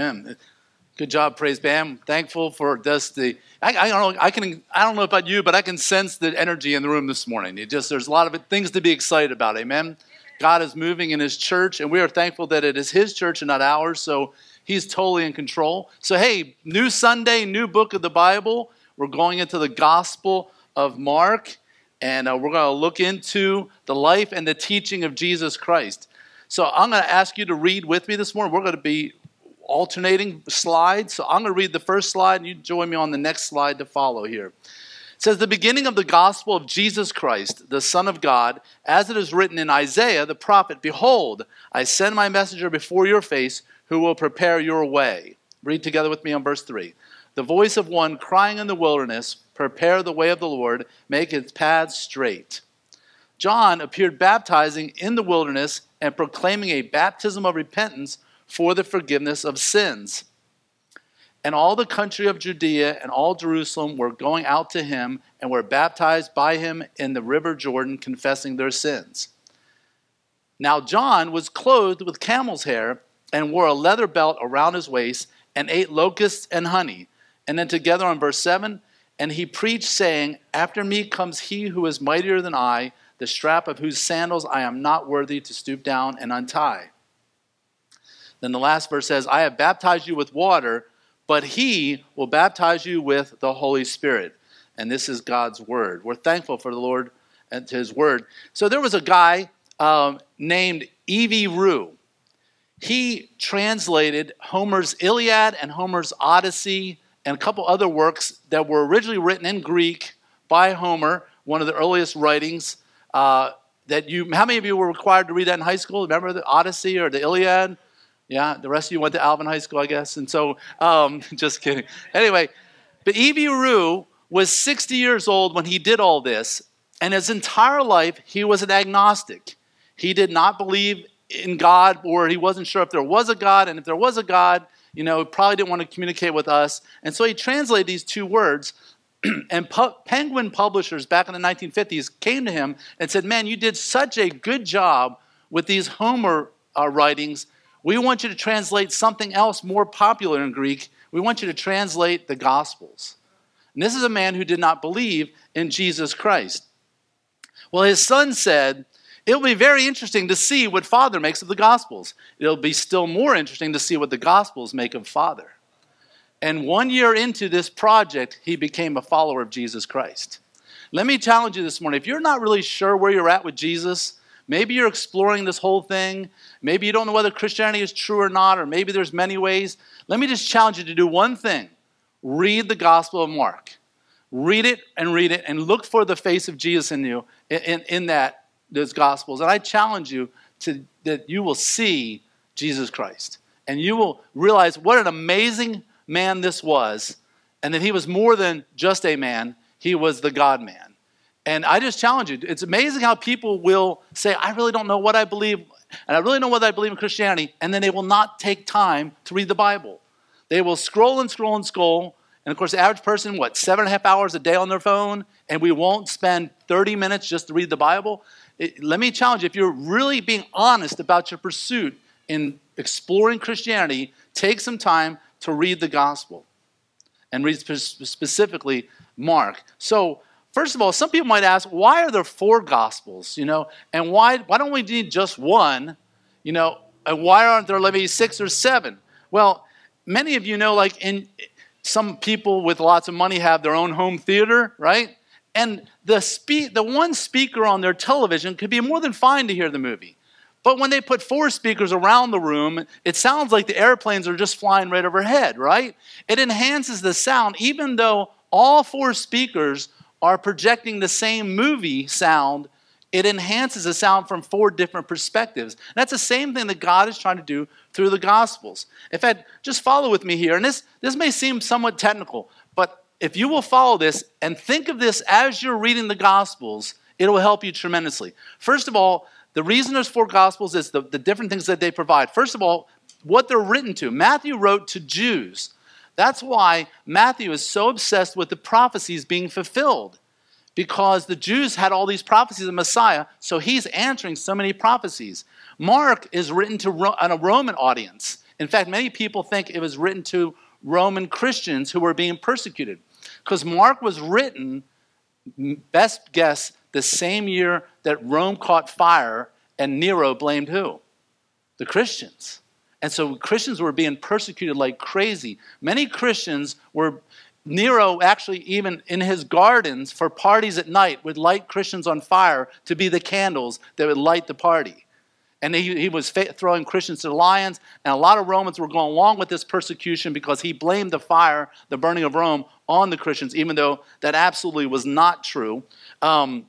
Amen. Good job, praise band. Thankful for this. The I, I, don't know. I can. I don't know about you, but I can sense the energy in the room this morning. It just there's a lot of things to be excited about. Amen. God is moving in His church, and we are thankful that it is His church and not ours. So He's totally in control. So hey, new Sunday, new book of the Bible. We're going into the Gospel of Mark, and uh, we're going to look into the life and the teaching of Jesus Christ. So I'm going to ask you to read with me this morning. We're going to be alternating slides. So I'm going to read the first slide, and you join me on the next slide to follow here. It says, The beginning of the gospel of Jesus Christ, the Son of God, as it is written in Isaiah the prophet Behold, I send my messenger before your face who will prepare your way. Read together with me on verse 3. The voice of one crying in the wilderness, Prepare the way of the Lord, make its paths straight. John appeared baptizing in the wilderness and proclaiming a baptism of repentance for the forgiveness of sins. And all the country of Judea and all Jerusalem were going out to him and were baptized by him in the river Jordan, confessing their sins. Now, John was clothed with camel's hair and wore a leather belt around his waist and ate locusts and honey. And then together on verse 7 and he preached, saying, After me comes he who is mightier than I, the strap of whose sandals I am not worthy to stoop down and untie. Then the last verse says, I have baptized you with water, but he will baptize you with the Holy Spirit. And this is God's word. We're thankful for the Lord and his word. So there was a guy um, named E.V. Rieu. He translated Homer's Iliad and Homer's Odyssey and a couple other works that were originally written in Greek by Homer, one of the earliest writings. Uh, that you, how many of you were required to read that in high school? Remember the Odyssey or the Iliad? Yeah, the rest of you went to Alvin High School, I guess. And so, um, just kidding. Anyway, but E.V. Rieu was 60 years old when he did all this, and his entire life he was an agnostic. He did not believe in God, or he wasn't sure if there was a God, and if there was a God, you know, probably didn't want to communicate with us. And so he translated these two words. and Pu- Penguin publishers back in the 1950s came to him and said, Man, you did such a good job with these Homer uh, writings we want you to translate something else more popular in Greek. We want you to translate the Gospels. And this is a man who did not believe in Jesus Christ. Well, his son said, It'll be very interesting to see what Father makes of the Gospels. It'll be still more interesting to see what the Gospels make of Father. And one year into this project, he became a follower of Jesus Christ. Let me challenge you this morning. If you're not really sure where you're at with Jesus, Maybe you're exploring this whole thing. Maybe you don't know whether Christianity is true or not, or maybe there's many ways. Let me just challenge you to do one thing read the Gospel of Mark. Read it and read it and look for the face of Jesus in you in, in, that those Gospels. And I challenge you to that you will see Jesus Christ. And you will realize what an amazing man this was, and that he was more than just a man, he was the God man. And I just challenge you. It's amazing how people will say, I really don't know what I believe, and I really know what I believe in Christianity, and then they will not take time to read the Bible. They will scroll and scroll and scroll. And of course, the average person, what, seven and a half hours a day on their phone, and we won't spend 30 minutes just to read the Bible? It, let me challenge you if you're really being honest about your pursuit in exploring Christianity, take some time to read the gospel and read specifically Mark. So, First of all, some people might ask, why are there four gospels? You know, and why why don't we need just one? You know, and why aren't there maybe six or seven? Well, many of you know, like in some people with lots of money have their own home theater, right? And the spe- the one speaker on their television could be more than fine to hear the movie. But when they put four speakers around the room, it sounds like the airplanes are just flying right overhead, right? It enhances the sound, even though all four speakers are projecting the same movie sound, it enhances the sound from four different perspectives. And that's the same thing that God is trying to do through the Gospels. In fact, just follow with me here. And this, this may seem somewhat technical, but if you will follow this and think of this as you're reading the Gospels, it will help you tremendously. First of all, the reason there's four Gospels is the, the different things that they provide. First of all, what they're written to. Matthew wrote to Jews. That's why Matthew is so obsessed with the prophecies being fulfilled. Because the Jews had all these prophecies of Messiah, so he's answering so many prophecies. Mark is written to a Roman audience, In fact, many people think it was written to Roman Christians who were being persecuted. Because Mark was written, best guess, the same year that Rome caught fire and Nero blamed who? The Christians. And so Christians were being persecuted like crazy. Many Christians were, Nero actually, even in his gardens for parties at night, would light Christians on fire to be the candles that would light the party. And he, he was fa- throwing Christians to the lions, and a lot of Romans were going along with this persecution because he blamed the fire, the burning of Rome, on the Christians, even though that absolutely was not true. Um,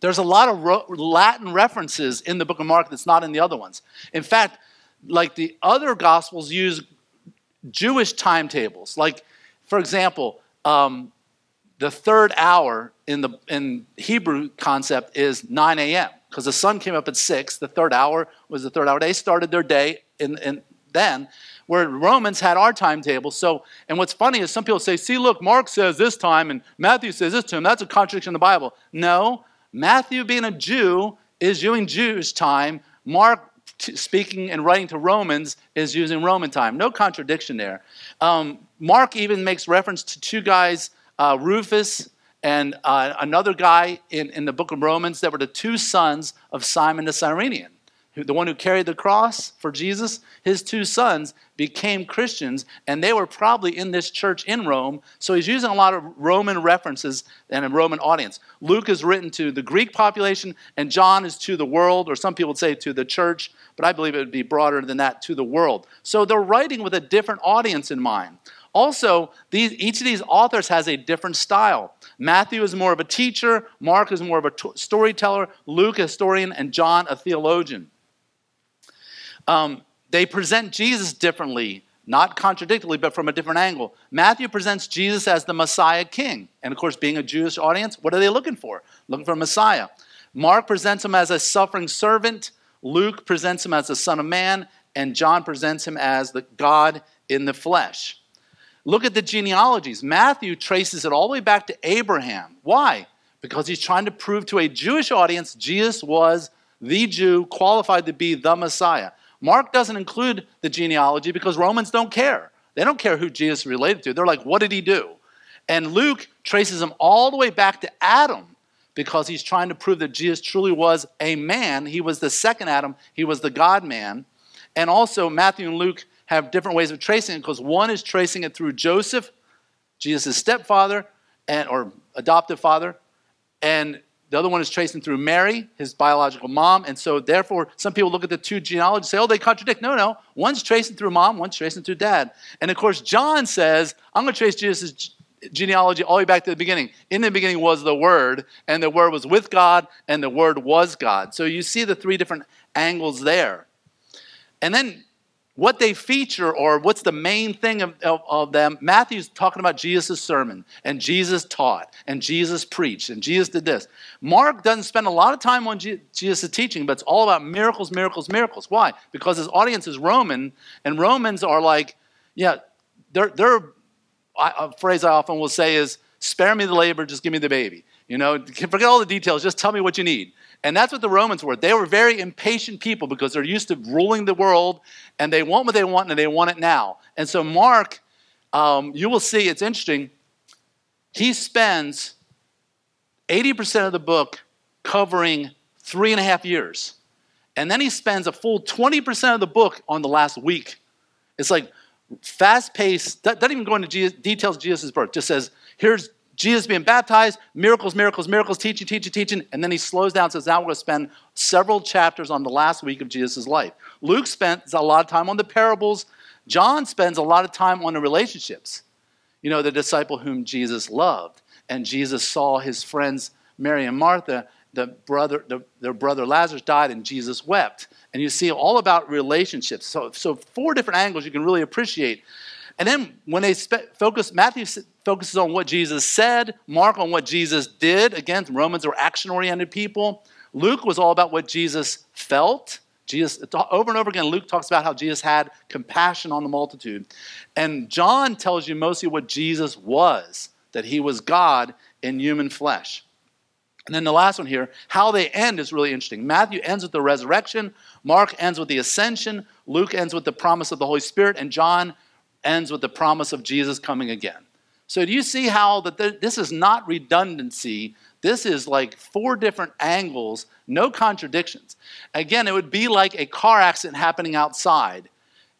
there's a lot of ro- Latin references in the book of Mark that's not in the other ones. In fact, like the other gospels use Jewish timetables. Like, for example, um, the third hour in the in Hebrew concept is 9 a.m. because the sun came up at six. The third hour was the third hour. They started their day in, in then, where Romans had our timetable. So, and what's funny is some people say, "See, look, Mark says this time and Matthew says this time." That's a contradiction in the Bible. No, Matthew, being a Jew, is using Jewish time. Mark, speaking and writing to Romans, is using Roman time. No contradiction there. Um, Mark even makes reference to two guys, uh, Rufus and uh, another guy in, in the book of Romans, that were the two sons of Simon the Cyrenian the one who carried the cross for Jesus, his two sons became Christians, and they were probably in this church in Rome. So he's using a lot of Roman references and a Roman audience. Luke is written to the Greek population, and John is to the world, or some people would say to the church, but I believe it would be broader than that to the world. So they're writing with a different audience in mind. Also, these, each of these authors has a different style. Matthew is more of a teacher, Mark is more of a t- storyteller, Luke a historian, and John a theologian. Um, they present Jesus differently, not contradictorily, but from a different angle. Matthew presents Jesus as the Messiah King. And of course, being a Jewish audience, what are they looking for? Looking for a Messiah. Mark presents him as a suffering servant. Luke presents him as the Son of Man. And John presents him as the God in the flesh. Look at the genealogies. Matthew traces it all the way back to Abraham. Why? Because he's trying to prove to a Jewish audience Jesus was the Jew qualified to be the Messiah. Mark doesn't include the genealogy because Romans don't care. They don't care who Jesus related to. They're like, what did he do? And Luke traces him all the way back to Adam because he's trying to prove that Jesus truly was a man. He was the second Adam, he was the God man. And also, Matthew and Luke have different ways of tracing it because one is tracing it through Joseph, Jesus' stepfather, and, or adoptive father, and the other one is tracing through Mary, his biological mom. And so, therefore, some people look at the two genealogies and say, oh, they contradict. No, no. One's tracing through mom, one's tracing through dad. And of course, John says, I'm going to trace Jesus' genealogy all the way back to the beginning. In the beginning was the Word, and the Word was with God, and the Word was God. So you see the three different angles there. And then what they feature or what's the main thing of, of, of, them matthew's talking about jesus' sermon and jesus taught and jesus preached and jesus did this. Mark doesn't spend a lot of time on jesus' teaching but it's all about miracles miracles miracles. Why? Because his audience is roman and romans are like yeah they're, they're a phrase i often will say is spare me the labor just give me the baby. You know forget all the details just tell me what you need and that's what the Romans were. They were very impatient people because they're used to ruling the world and they want what they want and they want it now. And so, Mark, um, you will see, it's interesting, he spends 80% of the book covering three and a half years. And then he spends a full 20% of the book on the last week. It's like fast paced, doesn't even go into Jesus, details of Jesus' birth, just says, here's Jesus being baptized, miracles, miracles, miracles, teaching, teaching, teaching, and then he slows down and says, Now we're going to spend several chapters on the last week of Jesus' life. Luke spends a lot of time on the parables. John spends a lot of time on the relationships. You know, the disciple whom Jesus loved. And Jesus saw his friends, Mary and Martha, the brother, the, their brother Lazarus died, and Jesus wept. And you see all about relationships. So, so four different angles you can really appreciate. And then when they spe- focus, Matthew focuses on what Jesus said, Mark on what Jesus did. Again, Romans were action oriented people. Luke was all about what Jesus felt. Jesus, over and over again, Luke talks about how Jesus had compassion on the multitude. And John tells you mostly what Jesus was, that he was God in human flesh. And then the last one here, how they end is really interesting. Matthew ends with the resurrection, Mark ends with the ascension, Luke ends with the promise of the Holy Spirit, and John ends with the promise of Jesus coming again. So do you see how that this is not redundancy? This is like four different angles, no contradictions. Again, it would be like a car accident happening outside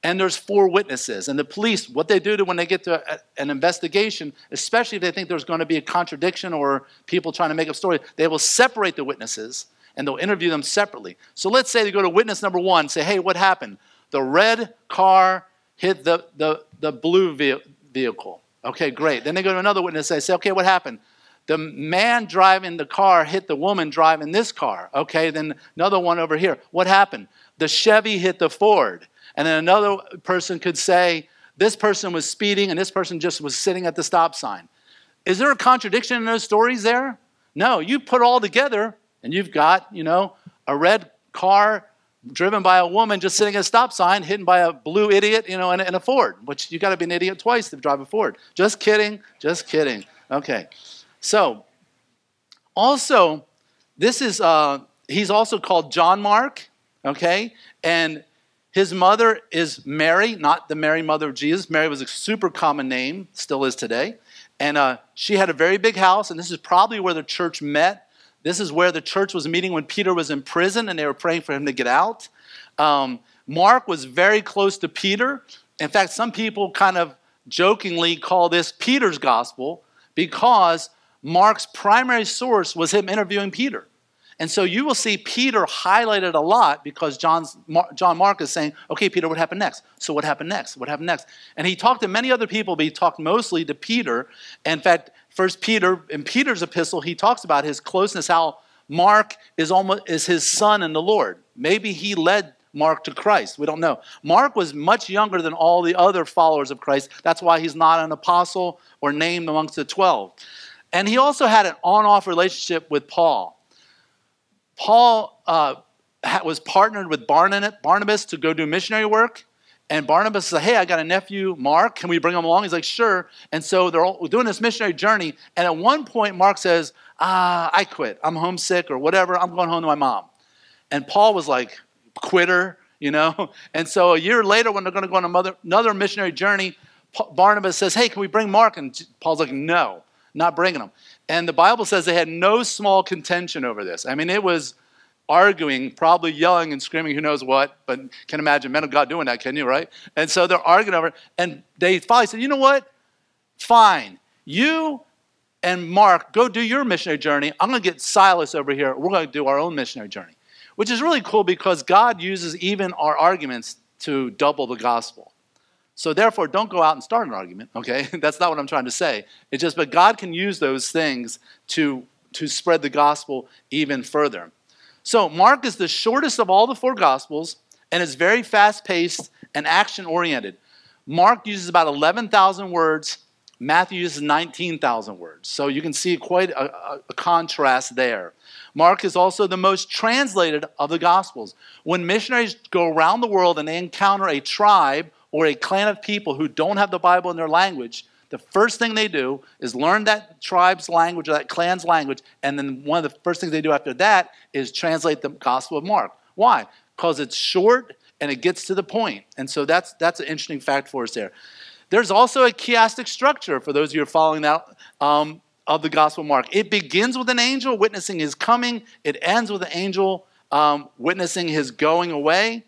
and there's four witnesses. And the police, what they do to when they get to a, an investigation, especially if they think there's going to be a contradiction or people trying to make up stories, they will separate the witnesses and they'll interview them separately. So let's say they go to witness number one, say, hey, what happened? The red car hit the, the, the blue vehicle. Okay, great. Then they go to another witness and say, okay, what happened? The man driving the car hit the woman driving this car. Okay, then another one over here. What happened? The Chevy hit the Ford. And then another person could say, this person was speeding and this person just was sitting at the stop sign. Is there a contradiction in those stories there? No, you put all together and you've got, you know, a red car driven by a woman just sitting at a stop sign, hidden by a blue idiot, you know, in, in a Ford, which you got to be an idiot twice to drive a Ford. Just kidding, just kidding. Okay. So, also, this is, uh, he's also called John Mark, okay? And his mother is Mary, not the Mary, mother of Jesus. Mary was a super common name, still is today. And uh, she had a very big house, and this is probably where the church met. This is where the church was meeting when Peter was in prison, and they were praying for him to get out. Um, Mark was very close to Peter. In fact, some people kind of jokingly call this Peter's gospel because Mark's primary source was him interviewing Peter. And so you will see Peter highlighted a lot because John's, John Mark is saying, okay, Peter, what happened next? So what happened next? What happened next? And he talked to many other people, but he talked mostly to Peter. In fact, First Peter, in Peter's epistle, he talks about his closeness, how Mark is almost is his son in the Lord. Maybe he led Mark to Christ. We don't know. Mark was much younger than all the other followers of Christ. That's why he's not an apostle or named amongst the 12. And he also had an on off relationship with Paul. Paul uh, was partnered with Barnabas to go do missionary work. And Barnabas said, Hey, I got a nephew, Mark. Can we bring him along? He's like, Sure. And so they're all doing this missionary journey. And at one point, Mark says, Ah, I quit. I'm homesick or whatever. I'm going home to my mom. And Paul was like, Quitter, you know? And so a year later, when they're going to go on another missionary journey, Barnabas says, Hey, can we bring Mark? And Paul's like, No, not bringing him. And the Bible says they had no small contention over this. I mean, it was arguing, probably yelling and screaming, who knows what, but can imagine men of God doing that, can you, right? And so they're arguing over. And they finally said, you know what? Fine. You and Mark, go do your missionary journey. I'm going to get Silas over here. We're going to do our own missionary journey, which is really cool because God uses even our arguments to double the gospel. So therefore, don't go out and start an argument, okay? That's not what I'm trying to say. It's just, but God can use those things to, to spread the gospel even further. So Mark is the shortest of all the four gospels and is very fast paced and action oriented. Mark uses about 11,000 words, Matthew uses 19,000 words. So you can see quite a, a, a contrast there. Mark is also the most translated of the Gospels. When missionaries go around the world and they encounter a tribe or a clan of people who don't have the Bible in their language, the first thing they do is learn that tribe's language or that clan's language, and then one of the first things they do after that is translate the Gospel of Mark. Why? Because it's short and it gets to the point. And so that's that's an interesting fact for us there. There's also a chiastic structure for those of you who are following that um, of the Gospel of Mark. It begins with an angel witnessing his coming. It ends with an angel um, witnessing his going away.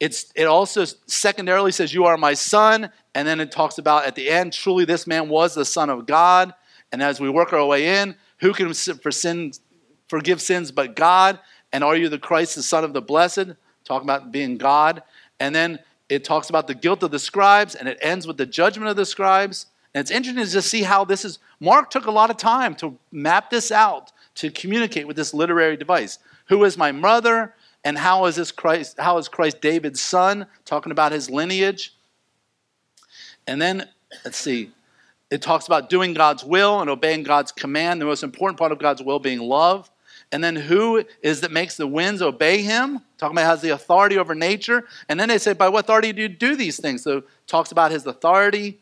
It's, it also secondarily says, You are my son. And then it talks about at the end, truly this man was the Son of God. And as we work our way in, who can for sins, forgive sins but God? And are you the Christ, the Son of the Blessed? Talking about being God. And then it talks about the guilt of the scribes, and it ends with the judgment of the scribes. And it's interesting to see how this is. Mark took a lot of time to map this out, to communicate with this literary device. Who is my mother? And how is this Christ, how is Christ David's son? Talking about his lineage. And then, let's see, it talks about doing God's will and obeying God's command, the most important part of God's will being love. And then who is that makes the winds obey him? Talking about has the authority over nature. And then they say, by what authority do you do these things? So talks about his authority.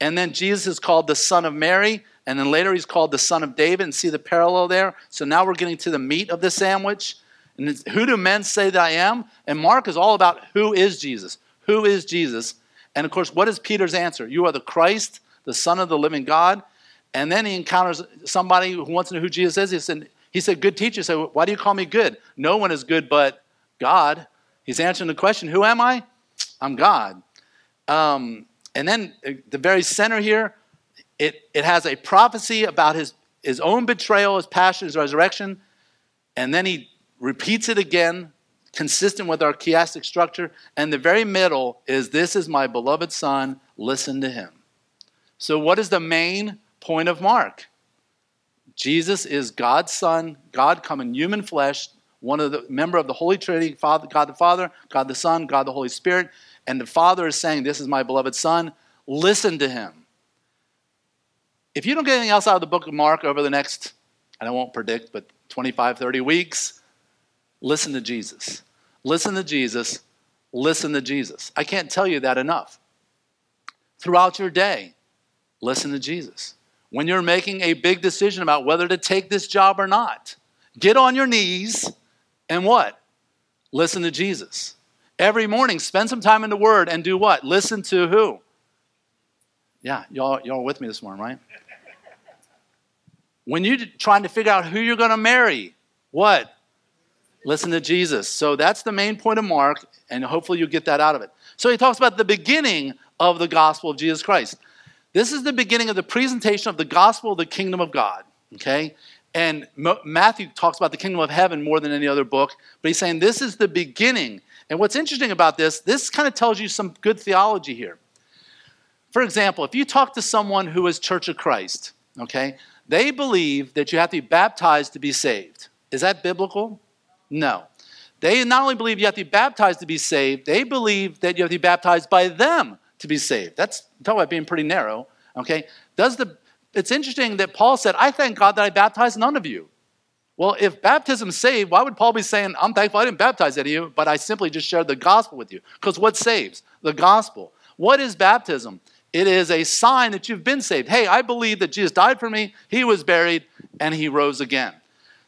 And then Jesus is called the Son of Mary. And then later he's called the son of David, and see the parallel there. So now we're getting to the meat of the sandwich. And who do men say that I am? And Mark is all about who is Jesus? Who is Jesus? And of course, what is Peter's answer? You are the Christ, the Son of the living God. And then he encounters somebody who wants to know who Jesus is. He said, he said Good teacher. He said, Why do you call me good? No one is good but God. He's answering the question, Who am I? I'm God. Um, and then uh, the very center here, it, it has a prophecy about his, his own betrayal, his passion, his resurrection. And then he repeats it again, consistent with our chiastic structure. And the very middle is This is my beloved Son, listen to him. So, what is the main point of Mark? Jesus is God's Son, God come in human flesh, one of the member of the Holy Trinity, Father, God the Father, God the Son, God the Holy Spirit. And the Father is saying, This is my beloved Son, listen to him. If you don't get anything else out of the book of Mark over the next, and I won't predict, but 25, 30 weeks, listen to Jesus. Listen to Jesus. Listen to Jesus. I can't tell you that enough. Throughout your day, listen to Jesus. When you're making a big decision about whether to take this job or not, get on your knees and what? Listen to Jesus. Every morning, spend some time in the Word and do what? Listen to who? Yeah, y'all, y'all with me this morning, right? When you're trying to figure out who you're going to marry, what? Listen to Jesus. So that's the main point of Mark, and hopefully you get that out of it. So he talks about the beginning of the gospel of Jesus Christ. This is the beginning of the presentation of the gospel of the kingdom of God. Okay? And Matthew talks about the kingdom of heaven more than any other book, but he's saying this is the beginning. And what's interesting about this, this kind of tells you some good theology here. For example, if you talk to someone who is Church of Christ, okay, they believe that you have to be baptized to be saved. Is that biblical? No. They not only believe you have to be baptized to be saved, they believe that you have to be baptized by them to be saved. That's talk about being pretty narrow. Okay. Does the it's interesting that Paul said, I thank God that I baptized none of you. Well, if baptism saved, why would Paul be saying, I'm thankful I didn't baptize any of you, but I simply just shared the gospel with you? Because what saves? The gospel. What is baptism? It is a sign that you've been saved. Hey, I believe that Jesus died for me, he was buried, and he rose again.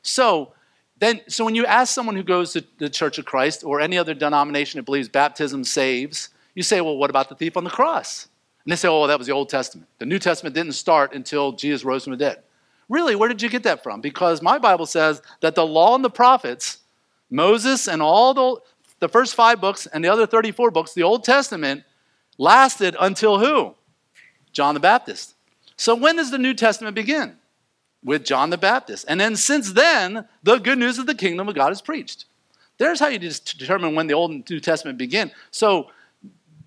So then, so when you ask someone who goes to the Church of Christ or any other denomination that believes baptism saves, you say, well, what about the thief on the cross? And they say, oh, that was the Old Testament. The New Testament didn't start until Jesus rose from the dead. Really, where did you get that from? Because my Bible says that the law and the prophets, Moses and all the, the first five books and the other 34 books, the Old Testament, lasted until who? John the Baptist. So when does the New Testament begin? With John the Baptist. And then since then, the good news of the kingdom of God is preached. There's how you determine when the Old and New Testament begin. So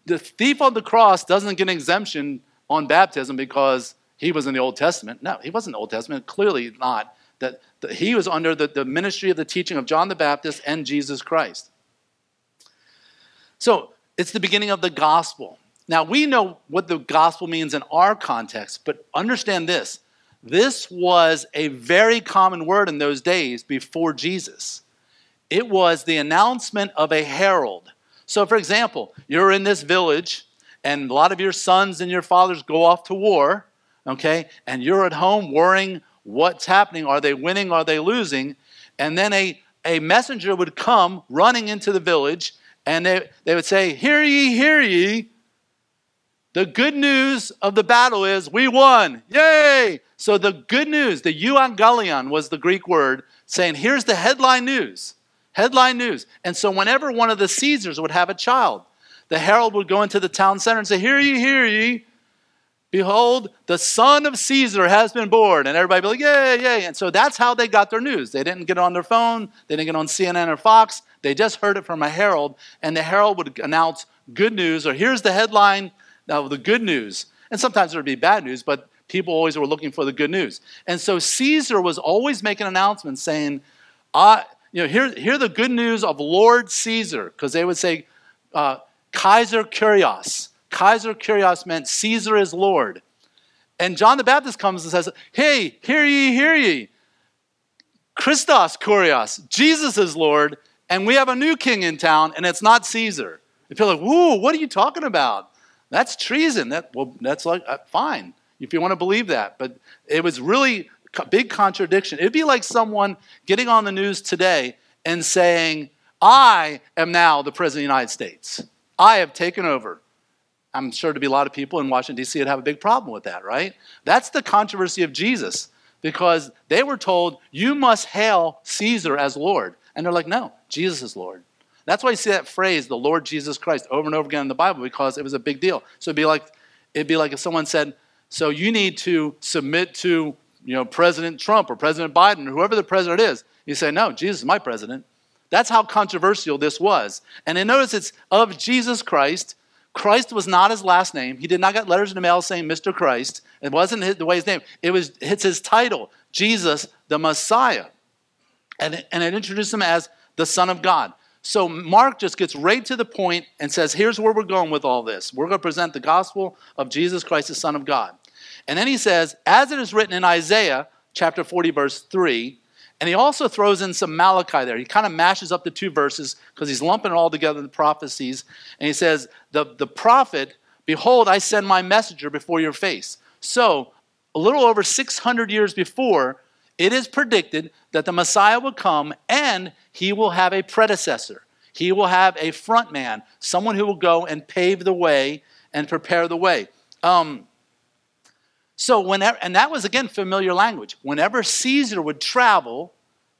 the thief on the cross doesn't get an exemption on baptism because he was in the Old Testament. No, he wasn't in the Old Testament. Clearly not. That, that he was under the, the ministry of the teaching of John the Baptist and Jesus Christ. So it's the beginning of the gospel. Now we know what the gospel means in our context, but understand this. This was a very common word in those days before Jesus. It was the announcement of a herald so, for example, you're in this village, and a lot of your sons and your fathers go off to war, okay? And you're at home worrying what's happening. Are they winning? Are they losing? And then a, a messenger would come running into the village, and they, they would say, Hear ye, hear ye. The good news of the battle is we won. Yay! So the good news, the euangelion was the Greek word, saying, Here's the headline news. Headline news. And so, whenever one of the Caesars would have a child, the herald would go into the town center and say, Hear ye, hear ye. Behold, the son of Caesar has been born. And everybody be like, Yay, yay. And so that's how they got their news. They didn't get it on their phone, they didn't get it on CNN or Fox. They just heard it from a herald, and the herald would announce good news, or here's the headline of the good news. And sometimes there would be bad news, but people always were looking for the good news. And so Caesar was always making announcements saying, I, you know, hear the good news of Lord Caesar, because they would say uh, Kaiser Kyrios. Kaiser Kyrios meant Caesar is Lord. And John the Baptist comes and says, Hey, hear ye, hear ye. Christos Kyrios, Jesus is Lord, and we have a new king in town, and it's not Caesar. And people are like, Whoa, what are you talking about? That's treason. That, well, that's like, uh, fine. if you want to believe that. But it was really a big contradiction. It'd be like someone getting on the news today and saying, I am now the President of the United States. I have taken over. I'm sure to be a lot of people in Washington, D.C. would have a big problem with that, right? That's the controversy of Jesus because they were told, you must hail Caesar as Lord. And they're like, no, Jesus is Lord. That's why you see that phrase, the Lord Jesus Christ, over and over again in the Bible because it was a big deal. So it'd be like, it'd be like if someone said, so you need to submit to you know, President Trump or President Biden or whoever the president is. You say, no, Jesus is my president. That's how controversial this was. And then notice it's of Jesus Christ. Christ was not his last name. He did not get letters in the mail saying Mr. Christ. It wasn't the way his name. It was it's his title, Jesus the Messiah. And and it introduced him as the Son of God. So Mark just gets right to the point and says, here's where we're going with all this. We're going to present the gospel of Jesus Christ, the Son of God. And then he says, as it is written in Isaiah chapter 40, verse 3, and he also throws in some Malachi there. He kind of mashes up the two verses because he's lumping it all together in the prophecies. And he says, the, the prophet, behold, I send my messenger before your face. So, a little over 600 years before, it is predicted that the Messiah will come and he will have a predecessor. He will have a front man, someone who will go and pave the way and prepare the way. Um, so whenever, and that was again familiar language. Whenever Caesar would travel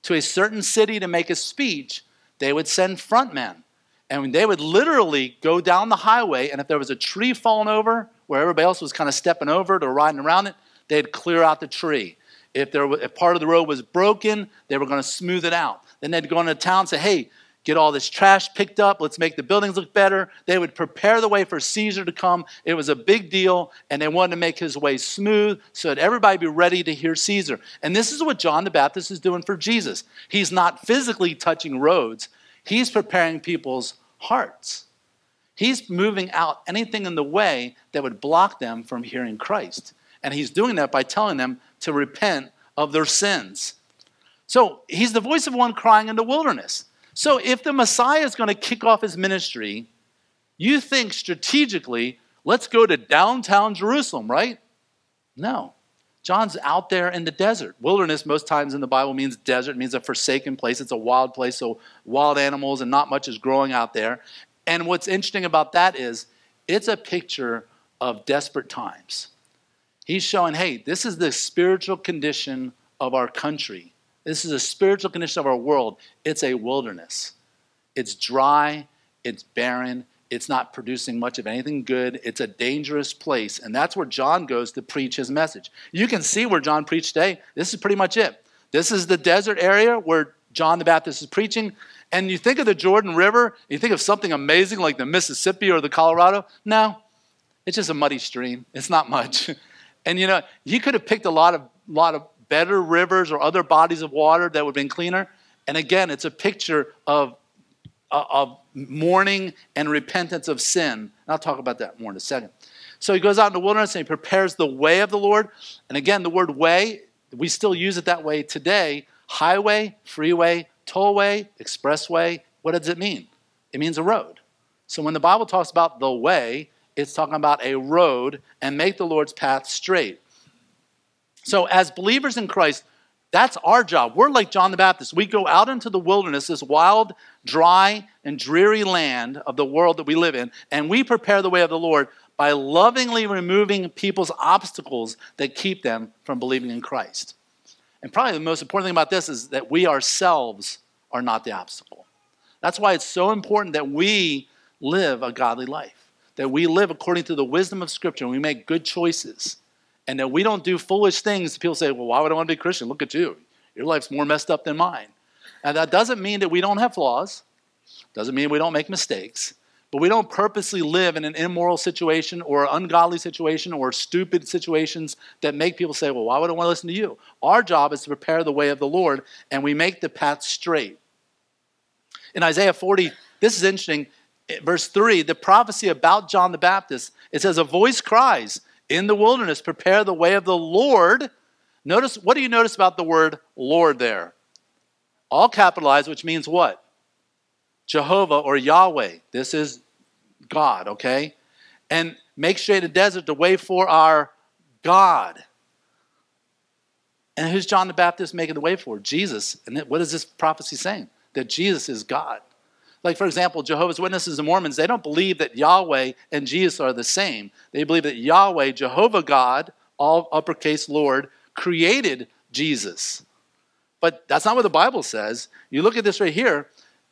to a certain city to make a speech, they would send front men. And they would literally go down the highway, and if there was a tree falling over where everybody else was kind of stepping over it or riding around it, they'd clear out the tree. If, there, if part of the road was broken, they were going to smooth it out. Then they'd go into town and say, hey, get all this trash picked up. Let's make the buildings look better. They would prepare the way for Caesar to come. It was a big deal, and they wanted to make his way smooth so that everybody be ready to hear Caesar. And this is what John the Baptist is doing for Jesus. He's not physically touching roads, he's preparing people's hearts. He's moving out anything in the way that would block them from hearing Christ. And he's doing that by telling them to repent of their sins. So he's the voice of one crying in the wilderness. So if the Messiah is going to kick off his ministry, you think strategically, let's go to downtown Jerusalem, right? No. John's out there in the desert. Wilderness, most times in the Bible, means desert, it means a forsaken place. It's a wild place, so wild animals and not much is growing out there. And what's interesting about that is it's a picture of desperate times. He's showing, hey, this is the spiritual condition of our country. This is a spiritual condition of our world. It's a wilderness. It's dry, it's barren, it's not producing much of anything good. It's a dangerous place. And that's where John goes to preach his message. You can see where John preached today. This is pretty much it. This is the desert area where John the Baptist is preaching. And you think of the Jordan River, you think of something amazing like the Mississippi or the Colorado. No, it's just a muddy stream. It's not much. And you know, he could have picked a lot of lot of better rivers or other bodies of water that would have been cleaner. And again, it's a picture of, uh, of mourning and repentance of sin. And I'll talk about that more in a second. So he goes out in the wilderness and he prepares the way of the Lord. And again, the word way, we still use it that way today. Highway, freeway, tollway, expressway. What does it mean? It means a road. So when the Bible talks about the way, it's talking about a road and make the Lord's path straight. So, as believers in Christ, that's our job. We're like John the Baptist. We go out into the wilderness, this wild, dry, and dreary land of the world that we live in, and we prepare the way of the Lord by lovingly removing people's obstacles that keep them from believing in Christ. And probably the most important thing about this is that we ourselves are not the obstacle. That's why it's so important that we live a godly life, that we live according to the wisdom of Scripture, and we make good choices and that we don't do foolish things. People say, well, why would I want to be a Christian? Look at you. Your life's more messed up than mine. And that doesn't mean that we don't have flaws, doesn't mean we don't make mistakes, but we don't purposely live in an immoral situation or ungodly situation or stupid situations that make people say, well, why would I want to listen to you? Our job is to prepare the way of the Lord, and we make the path straight. In Isaiah 40, this is interesting. Verse 3, the prophecy about John the Baptist, it says, A voice cries, in the wilderness, prepare the way of the Lord. Notice, what do you notice about the word Lord there? All capitalized, which means what? Jehovah or Yahweh. This is God, okay? And make straight a desert the way for our God. And who's John the Baptist making the way for? Jesus. And what is this prophecy saying? That Jesus is God. Like, for example, Jehovah's Witnesses and Mormons, they don't believe that Yahweh and Jesus are the same. They believe that Yahweh, Jehovah God, all uppercase Lord, created Jesus. But that's not what the Bible says. You look at this right here,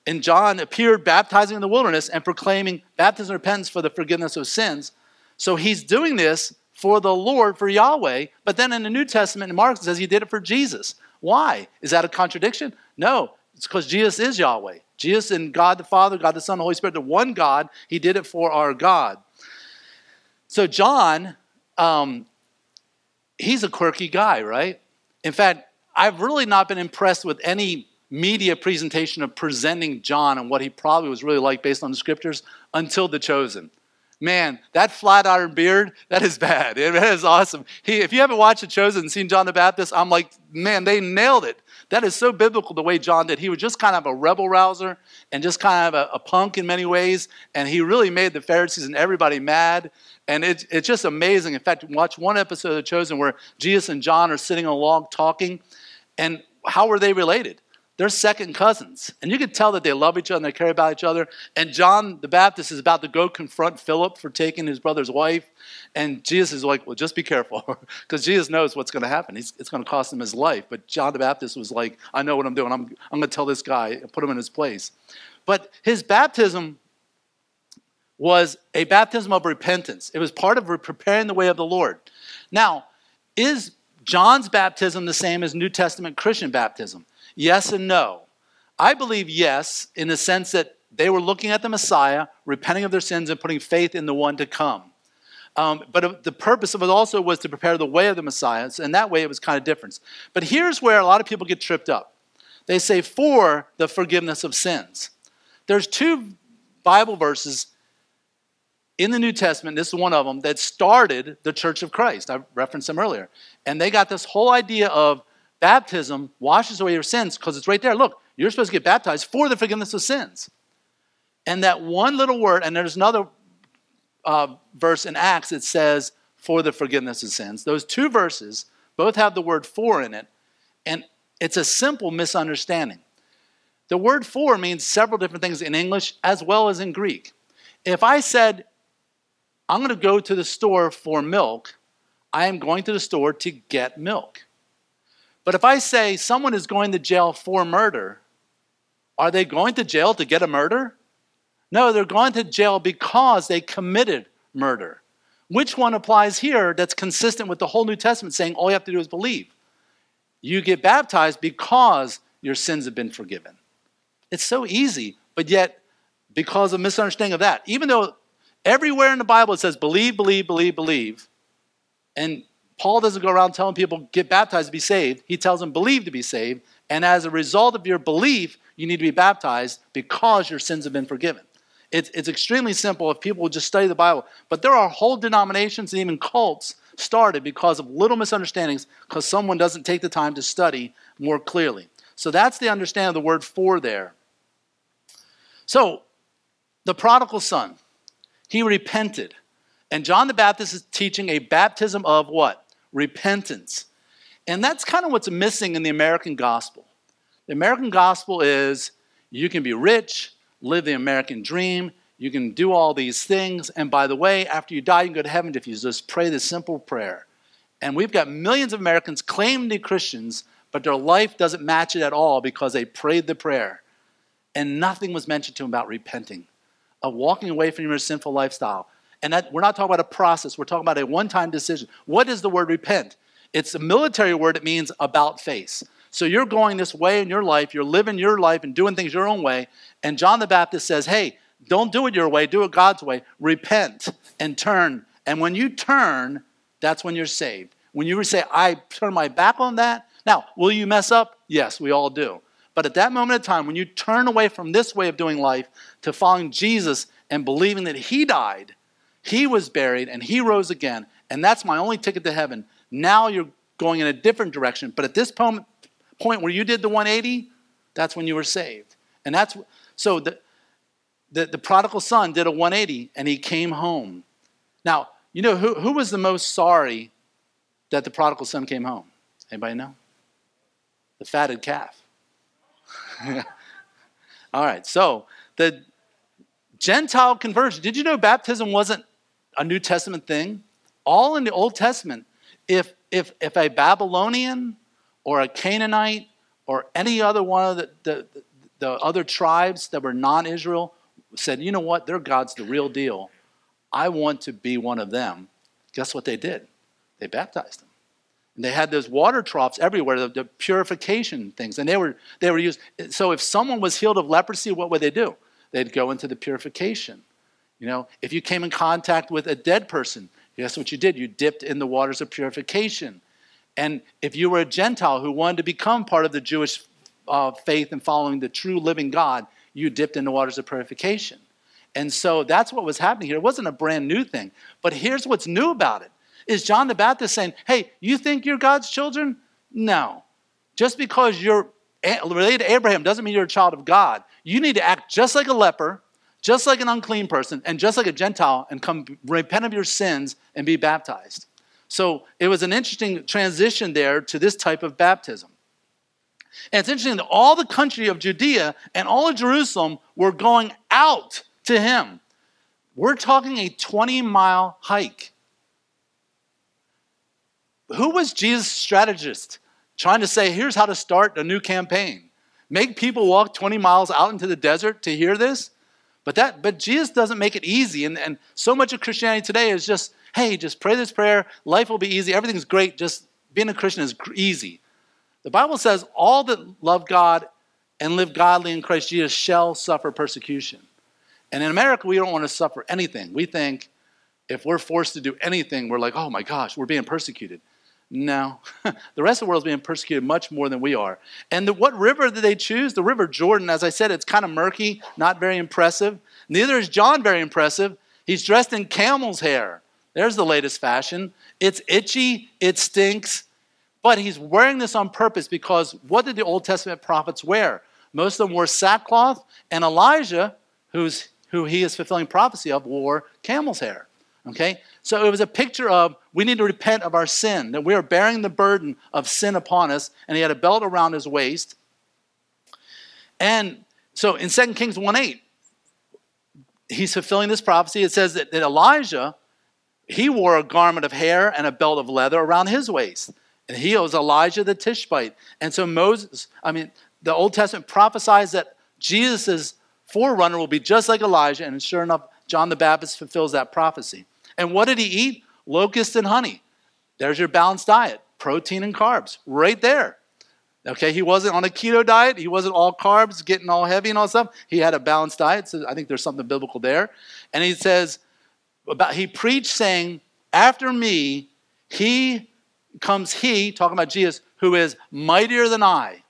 and John appeared baptizing in the wilderness and proclaiming baptism and repentance for the forgiveness of sins. So he's doing this for the Lord, for Yahweh. But then in the New Testament, in Mark, says he did it for Jesus. Why? Is that a contradiction? No, it's because Jesus is Yahweh. Jesus and God the Father, God the Son, the Holy Spirit, the one God, he did it for our God. So John, um, he's a quirky guy, right? In fact, I've really not been impressed with any media presentation of presenting John and what he probably was really like based on the scriptures until The Chosen. Man, that flat iron beard, that is bad. It is awesome. He, if you haven't watched The Chosen and seen John the Baptist, I'm like, man, they nailed it. That is so biblical the way John did. He was just kind of a rebel rouser and just kind of a, a punk in many ways. And he really made the Pharisees and everybody mad. And it, it's just amazing. In fact, watch one episode of Chosen where Jesus and John are sitting on a log talking. And how were they related? They're second cousins. And you can tell that they love each other and they care about each other. And John the Baptist is about to go confront Philip for taking his brother's wife. And Jesus is like, well, just be careful. Because Jesus knows what's going to happen. He's, it's going to cost him his life. But John the Baptist was like, I know what I'm doing. I'm, I'm going to tell this guy, put him in his place. But his baptism was a baptism of repentance. It was part of preparing the way of the Lord. Now, is John's baptism the same as New Testament Christian baptism? Yes and no. I believe yes, in the sense that they were looking at the Messiah, repenting of their sins, and putting faith in the one to come. Um, but the purpose of it also was to prepare the way of the Messiah, and that way it was kind of different. But here's where a lot of people get tripped up. They say, for the forgiveness of sins. There's two Bible verses in the New Testament, this is one of them, that started the Church of Christ. I referenced them earlier. And they got this whole idea of baptism washes away your sins because it's right there. Look, you're supposed to get baptized for the forgiveness of sins. And that one little word, and there's another uh, verse in Acts that says, for the forgiveness of sins. Those two verses both have the word for in it, and it's a simple misunderstanding. The word for means several different things in English as well as in Greek. If I said, I'm going to go to the store for milk, I am going to the store to get milk. But if I say someone is going to jail for murder, are they going to jail to get a murder? No, they're going to jail because they committed murder. Which one applies here that's consistent with the whole New Testament saying all you have to do is believe? You get baptized because your sins have been forgiven. It's so easy, but yet, because of misunderstanding of that, even though everywhere in the Bible it says believe, believe, believe, believe, and Paul doesn't go around telling people, get baptized to be saved. He tells them, believe to be saved. And as a result of your belief, you need to be baptized because your sins have been forgiven. It's, it's extremely simple if people would just study the Bible. But there are whole denominations and even cults started because of little misunderstandings because someone doesn't take the time to study more clearly. So that's the understanding of the word for there. So, the prodigal son, he repented. And John the Baptist is teaching a baptism of what? Repentance. And that's kind of what's missing in the American gospel. The American gospel is you can be rich, live the American dream, you can do all these things, and by the way, after you die, you can go to heaven if you just pray this simple prayer. And we've got millions of Americans claiming to be Christians, but their life doesn't match it at all because they prayed the prayer. And nothing was mentioned to them about repenting, of walking away from your sinful lifestyle, and that, we're not talking about a process, we're talking about a one time decision. What is the word repent? It's a military word, it means about face. So you're going this way in your life, you're living your life and doing things your own way. And John the Baptist says, hey, don't do it your way, do it God's way. Repent and turn. And when you turn, that's when you're saved. When you say, I turn my back on that, now, will you mess up? Yes, we all do. But at that moment of time, when you turn away from this way of doing life to following Jesus and believing that He died he was buried and he rose again, and that's my only ticket to heaven. Now you're going in a different direction. But at this point, where you did the 180, that's when you were saved. And that's so the, the, the prodigal son did a 180 and he came home. Now, you know who, who was the most sorry that the prodigal son came home? Anybody know? The fatted calf. All right, so the Gentile conversion. Did you know baptism wasn't a New Testament thing? All in the Old Testament, if, if, if a Babylonian or a Canaanite or any other one of the, the, the other tribes that were non Israel said, you know what, their God's the real deal. I want to be one of them. Guess what they did? They baptized them. And they had those water troughs everywhere, the, the purification things. And they were, they were used. So if someone was healed of leprosy, what would they do? They'd go into the purification. You know, if you came in contact with a dead person, guess what you did? You dipped in the waters of purification. And if you were a Gentile who wanted to become part of the Jewish uh, faith and following the true living God, you dipped in the waters of purification. And so that's what was happening here. It wasn't a brand new thing. But here's what's new about it. Is John the Baptist saying, hey, you think you're God's children? No. Just because you're related to Abraham doesn't mean you're a child of God. You need to act just like a leper, just like an unclean person, and just like a Gentile, and come repent of your sins and be baptized. So it was an interesting transition there to this type of baptism. And it's interesting that all the country of Judea and all of Jerusalem were going out to him. We're talking a 20 mile hike. Who was Jesus' strategist trying to say, here's how to start a new campaign? Make people walk 20 miles out into the desert to hear this? But that but Jesus doesn't make it easy. And, and so much of Christianity today is just hey, just pray this prayer, life will be easy, everything's great, just being a Christian is easy. The Bible says all that love God and live godly in Christ Jesus shall suffer persecution. And in America, we don't want to suffer anything. We think if we're forced to do anything, we're like, oh my gosh, we're being persecuted. No, the rest of the world is being persecuted much more than we are. And the, what river did they choose? The River Jordan, as I said, it's kind of murky, not very impressive. Neither is John very impressive. He's dressed in camel's hair. There's the latest fashion. It's itchy, it stinks, but he's wearing this on purpose because what did the Old Testament prophets wear? Most of them wore sackcloth, and Elijah, who's, who he is fulfilling prophecy of, wore camel's hair. Okay? So it was a picture of we need to repent of our sin, that we are bearing the burden of sin upon us, and he had a belt around his waist. And so in 2 Kings 1 8, he's fulfilling this prophecy. It says that, that Elijah he wore a garment of hair and a belt of leather around his waist. And he was Elijah the Tishbite. And so Moses, I mean, the Old Testament prophesies that Jesus' forerunner will be just like Elijah. And sure enough, John the Baptist fulfills that prophecy. And what did he eat? Locusts and honey. There's your balanced diet protein and carbs, right there. Okay, he wasn't on a keto diet. He wasn't all carbs, getting all heavy and all stuff. He had a balanced diet. So I think there's something biblical there. And he says, about he preached saying, After me, he comes he, talking about Jesus, who is mightier than I.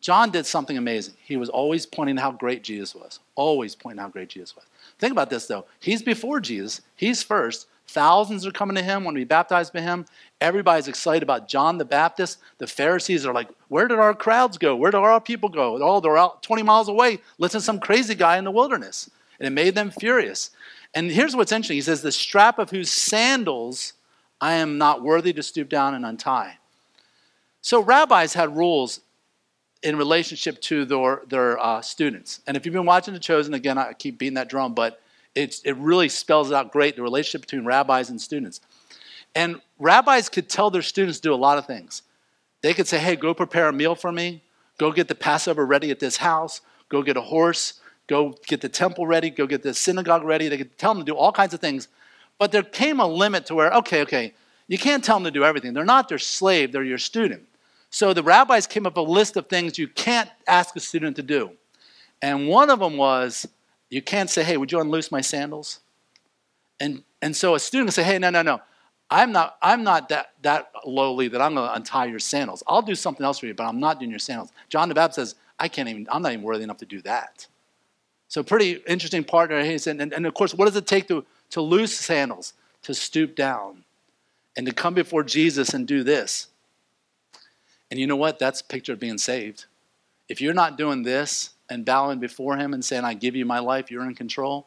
John did something amazing. He was always pointing how great Jesus was. Always pointing how great Jesus was. Think about this though. He's before Jesus. He's first. Thousands are coming to him want to be baptized by him. Everybody's excited about John the Baptist. The Pharisees are like, Where did our crowds go? Where did our people go? Oh, they're out 20 miles away. Listen to some crazy guy in the wilderness. And it made them furious. And here's what's interesting. He says, The strap of whose sandals I am not worthy to stoop down and untie. So rabbis had rules in relationship to their, their uh, students. And if you've been watching The Chosen, again, I keep beating that drum, but it's, it really spells out great the relationship between rabbis and students. And rabbis could tell their students to do a lot of things. They could say, hey, go prepare a meal for me, go get the Passover ready at this house, go get a horse, go get the temple ready, go get the synagogue ready. They could tell them to do all kinds of things. But there came a limit to where, okay, okay, you can't tell them to do everything. They're not their slave, they're your student. So the rabbis came up with a list of things you can't ask a student to do. And one of them was, you can't say, hey, would you unloose my sandals? And, and so a student can say, hey, no, no, no. I'm not, I'm not that, that lowly that I'm going to untie your sandals. I'll do something else for you, but I'm not doing your sandals. John the Baptist says, I can't even, I'm not even worthy enough to do that. So pretty interesting partner. He said, and, and of course, what does it take to, to loose sandals? To stoop down and to come before Jesus and do this. And you know what? That's a picture of being saved. If you're not doing this and bowing before him and saying, I give you my life, you're in control,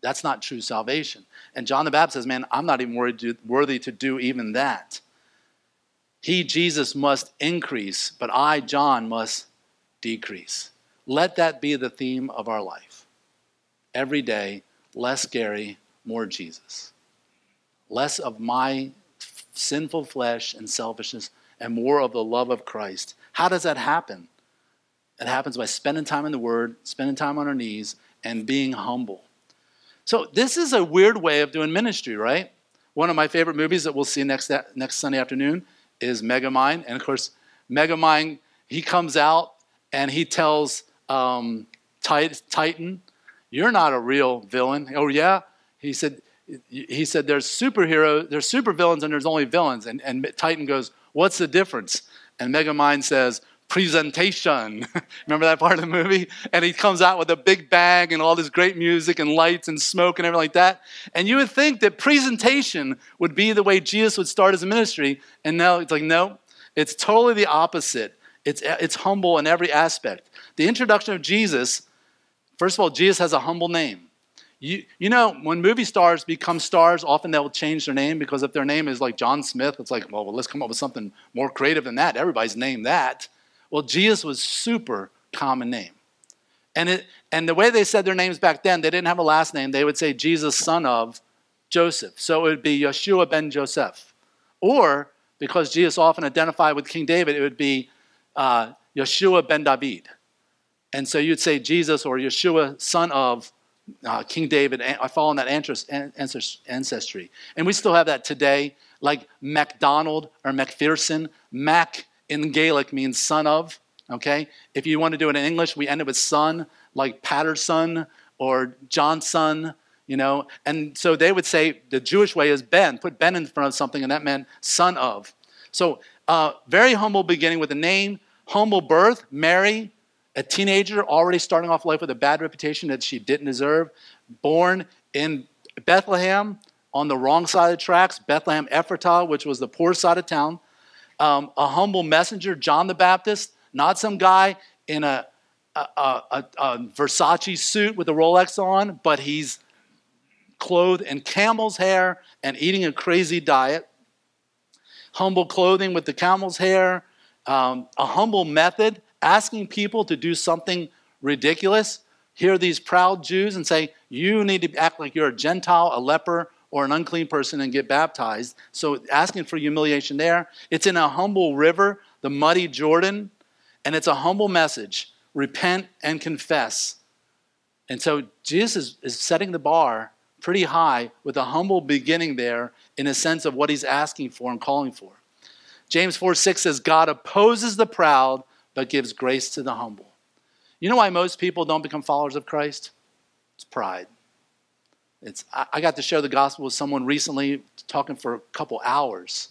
That's not true salvation. And John the Baptist says, Man, I'm not even worthy to do even that. He, Jesus, must increase, but I, John, must decrease. Let that be the theme of our life. Every day, less Gary, more Jesus. Less of my sinful flesh and selfishness, and more of the love of Christ. How does that happen? It happens by spending time in the Word, spending time on our knees, and being humble. So, this is a weird way of doing ministry, right? One of my favorite movies that we'll see next, next Sunday afternoon is Megamind. And of course, Megamind, he comes out and he tells um, Titan, You're not a real villain. Oh, yeah? He said, he said there's superheroes, there's supervillains, and there's only villains. And, and Titan goes, What's the difference? And Megamind says, Presentation. Remember that part of the movie? And he comes out with a big bag and all this great music and lights and smoke and everything like that. And you would think that presentation would be the way Jesus would start his ministry. And now it's like, no, it's totally the opposite. It's, it's humble in every aspect. The introduction of Jesus, first of all, Jesus has a humble name. You, you know, when movie stars become stars, often they'll change their name because if their name is like John Smith, it's like, well, well, let's come up with something more creative than that. Everybody's named that. Well, Jesus was super common name. And, it, and the way they said their names back then, they didn't have a last name. They would say Jesus, son of Joseph. So it would be Yeshua ben Joseph. Or, because Jesus often identified with King David, it would be uh, Yeshua ben David. And so you'd say Jesus or Yeshua, son of uh, King David, I fall in that ancestry. And we still have that today, like MacDonald or MacPherson. Mac in Gaelic means son of, okay? If you want to do it in English, we end it with son, like Patterson or Johnson, you know? And so they would say the Jewish way is Ben, put Ben in front of something, and that meant son of. So, uh, very humble beginning with a name, humble birth, Mary, a teenager already starting off life with a bad reputation that she didn't deserve, born in Bethlehem on the wrong side of the tracks, Bethlehem Ephratah, which was the poor side of town. Um, a humble messenger, John the Baptist, not some guy in a, a, a, a Versace suit with a Rolex on, but he's clothed in camel's hair and eating a crazy diet. Humble clothing with the camel's hair, um, a humble method asking people to do something ridiculous, hear these proud Jews and say, You need to act like you're a Gentile, a leper, or an unclean person and get baptized. So asking for humiliation there. It's in a humble river, the muddy Jordan, and it's a humble message repent and confess. And so Jesus is, setting the bar pretty high with a humble beginning there in a sense of what he's asking for and calling for. James 4 6 says, God opposes the proud, but gives grace to the humble. You know why most people don't become followers of Christ? It's pride. It's, I got to share the gospel with someone recently, talking for a couple hours.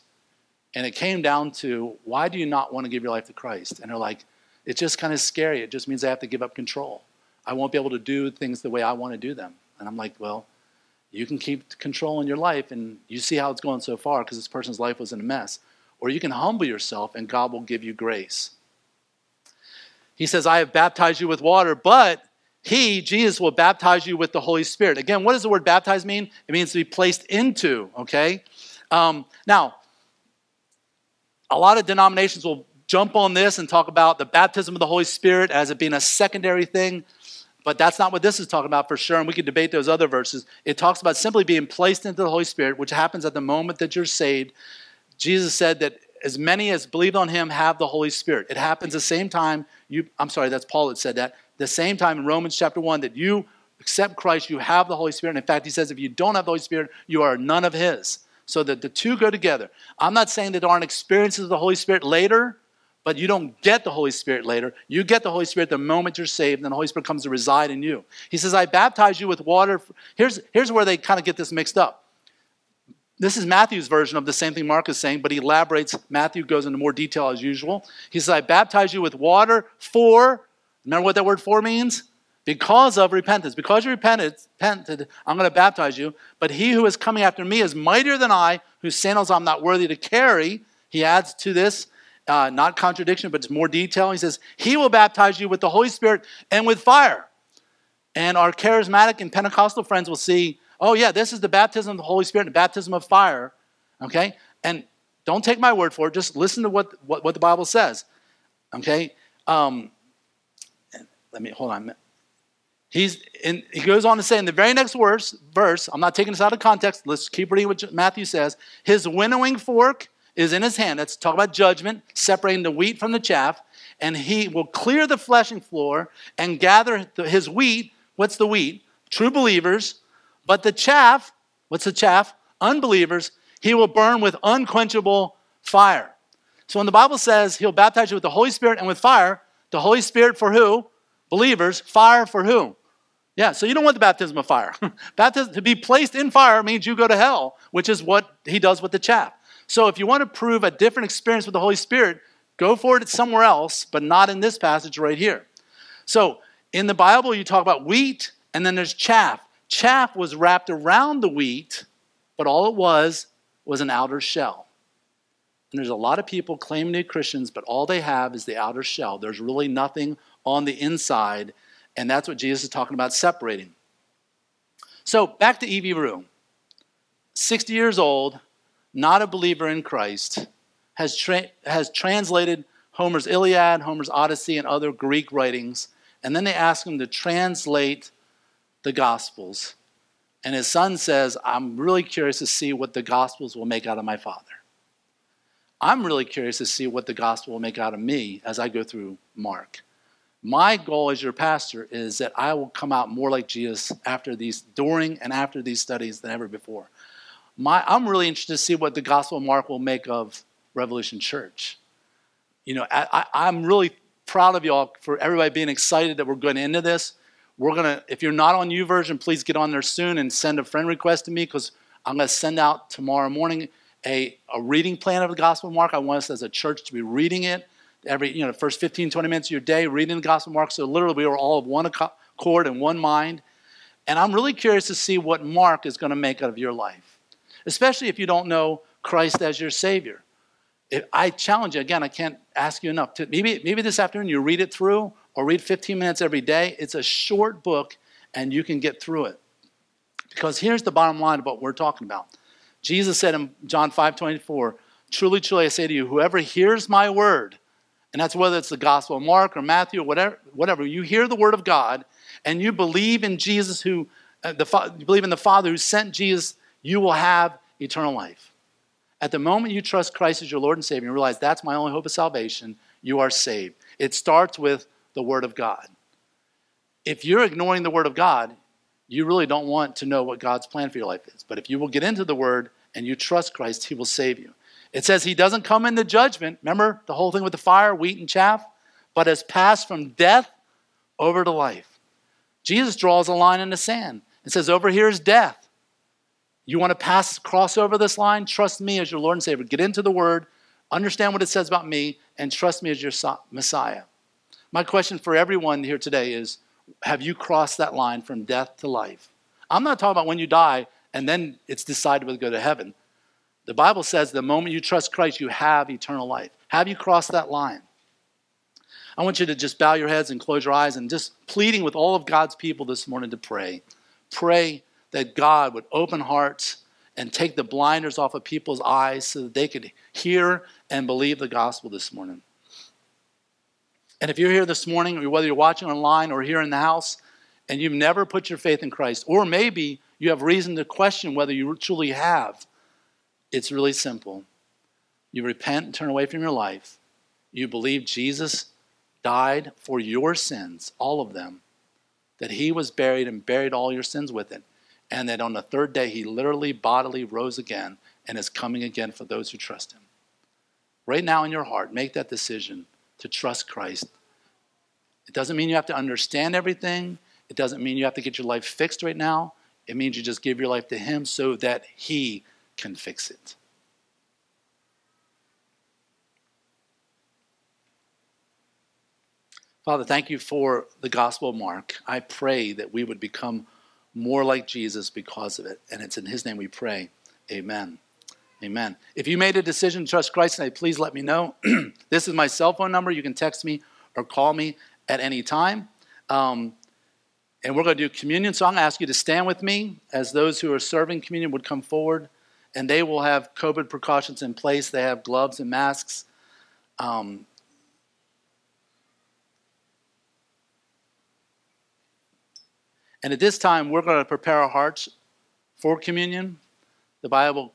And it came down to, why do you not want to give your life to Christ? And they're like, it's just kind of scary. It just means I have to give up control. I won't be able to do things the way I want to do them. And I'm like, well, you can keep control in your life and you see how it's going so far because this person's life was in a mess. Or you can humble yourself and God will give you grace. He says, I have baptized you with water, but he, Jesus, will baptize you with the Holy Spirit. Again, what does the word baptize mean? It means to be placed into, okay? Um, now, a lot of denominations will jump on this and talk about the baptism of the Holy Spirit as it being a secondary thing, but that's not what this is talking about for sure, and we could debate those other verses. It talks about simply being placed into the Holy Spirit, which happens at the moment that you're saved. Jesus said that as many as believed on him have the Holy Spirit. It happens the same time you, I'm sorry, that's Paul that said that. The same time in Romans chapter 1 that you accept Christ, you have the Holy Spirit. And in fact, he says if you don't have the Holy Spirit, you are none of his. So that the two go together. I'm not saying that there aren't experiences of the Holy Spirit later, but you don't get the Holy Spirit later. You get the Holy Spirit the moment you're saved, and the Holy Spirit comes to reside in you. He says, I baptize you with water. Here's, here's where they kind of get this mixed up. This is Matthew's version of the same thing Mark is saying, but he elaborates. Matthew goes into more detail as usual. He says, I baptize you with water for, remember what that word for means? Because of repentance. Because you repented, repented I'm going to baptize you. But he who is coming after me is mightier than I, whose sandals I'm not worthy to carry. He adds to this, uh, not contradiction, but it's more detail. He says, He will baptize you with the Holy Spirit and with fire. And our charismatic and Pentecostal friends will see, oh, yeah, this is the baptism of the Holy Spirit, the baptism of fire. Okay? And don't take my word for it, just listen to what, what, what the Bible says. Okay? Um, let me, hold on. He's in, he goes on to say in the very next verse, verse, I'm not taking this out of context, let's keep reading what Matthew says. His winnowing fork is in his hand. Let's talk about judgment, separating the wheat from the chaff. And he will clear the threshing floor and gather his wheat. What's the wheat? True believers. But the chaff, what's the chaff? Unbelievers, he will burn with unquenchable fire. So when the Bible says he'll baptize you with the Holy Spirit and with fire, the Holy Spirit for who? Believers. Fire for who? Yeah, so you don't want the baptism of fire. baptism to be placed in fire means you go to hell, which is what he does with the chaff. So if you want to prove a different experience with the Holy Spirit, go for it somewhere else, but not in this passage right here. So in the Bible, you talk about wheat, and then there's chaff. Chaff was wrapped around the wheat, but all it was was an outer shell. And there's a lot of people claiming to be Christians, but all they have is the outer shell. There's really nothing on the inside, and that's what Jesus is talking about separating. So back to E.V. Rieu. 60 years old, not a believer in Christ, has, tra- has translated Homer's Iliad, Homer's Odyssey, and other Greek writings, and then they ask him to translate the Gospels. And his son says, I'm really curious to see what the Gospels will make out of my father. I'm really curious to see what the Gospel will make out of me as I go through Mark. My goal as your pastor is that I will come out more like Jesus after these, during and after these studies than ever before my, I'm really interested to see what the Gospel of Mark will make of Revolution Church. You know, I, I'm really proud of y'all for everybody being excited that we're going into this. We're gonna, if you're not on YouVersion, please get on there soon and send a friend request to me because I'm gonna send out tomorrow morning a, a reading plan of the Gospel of Mark. I want us as a church to be reading it every, you know, the first 15, 20 minutes of your day, reading the Gospel of Mark. So literally we are all of one accord and one mind. And I'm really curious to see what Mark is gonna make out of your life especially if you don't know Christ as your Savior. If I challenge you, again, I can't ask you enough. To, maybe, maybe this afternoon you read it through or read 15 minutes every day. It's a short book and you can get through it. Because here's the bottom line of what we're talking about. Jesus said in John 5 24, Truly, truly, I say to you, whoever hears my word, and that's whether it's the Gospel of Mark or Matthew or whatever, whatever you hear the word of God and you believe in Jesus who, uh, the, you believe in the Father who sent Jesus you will have eternal life. At the moment you trust Christ as your Lord and Savior and realize that's my only hope of salvation, you are saved. It starts with the Word of God. If you're ignoring the Word of God, you really don't want to know what God's plan for your life is. But if you will get into the Word and you trust Christ, He will save you. It says He doesn't come into judgment. Remember the whole thing with the fire, wheat, and chaff? But has passed from death over to life. Jesus draws a line in the sand and says, Over here is death. You want to pass, cross over this line? Trust me as your Lord and Savior. Get into the Word, understand what it says about me, and trust me as your Messiah. My question for everyone here today is Have you crossed that line from death to life? I'm not talking about when you die and then it's decided whether to go to heaven. The Bible says the moment you trust Christ, you have eternal life. Have you crossed that line? I want you to just bow your heads and close your eyes and just pleading with all of God's people this morning to pray. Pray that God would open hearts and take the blinders off of people's eyes so that they could hear and believe the gospel this morning. And if you're here this morning, or whether you're watching online or here in the house, and you've never put your faith in Christ, or maybe you have reason to question whether you truly have, it's really simple. You repent and turn away from your life. You believe Jesus died for your sins, all of them, that he was buried and buried all your sins with it and that on the third day he literally bodily rose again and is coming again for those who trust him. Right now in your heart, make that decision to trust Christ. It doesn't mean you have to understand everything, it doesn't mean you have to get your life fixed right now. It means you just give your life to him so that he can fix it. Father, thank you for the Gospel Mark. I pray that we would become more like Jesus because of it. And it's in His name we pray. Amen. Amen. If you made a decision to trust Christ today, please let me know. this is my cell phone number. You can text me or call me at any time. Um, And we're going to do communion. So I'm going to ask you to stand with me as those who are serving communion would come forward. And they will have COVID precautions in place. They have gloves and masks. Um, and at this time, we're going to prepare our hearts for communion. The Bible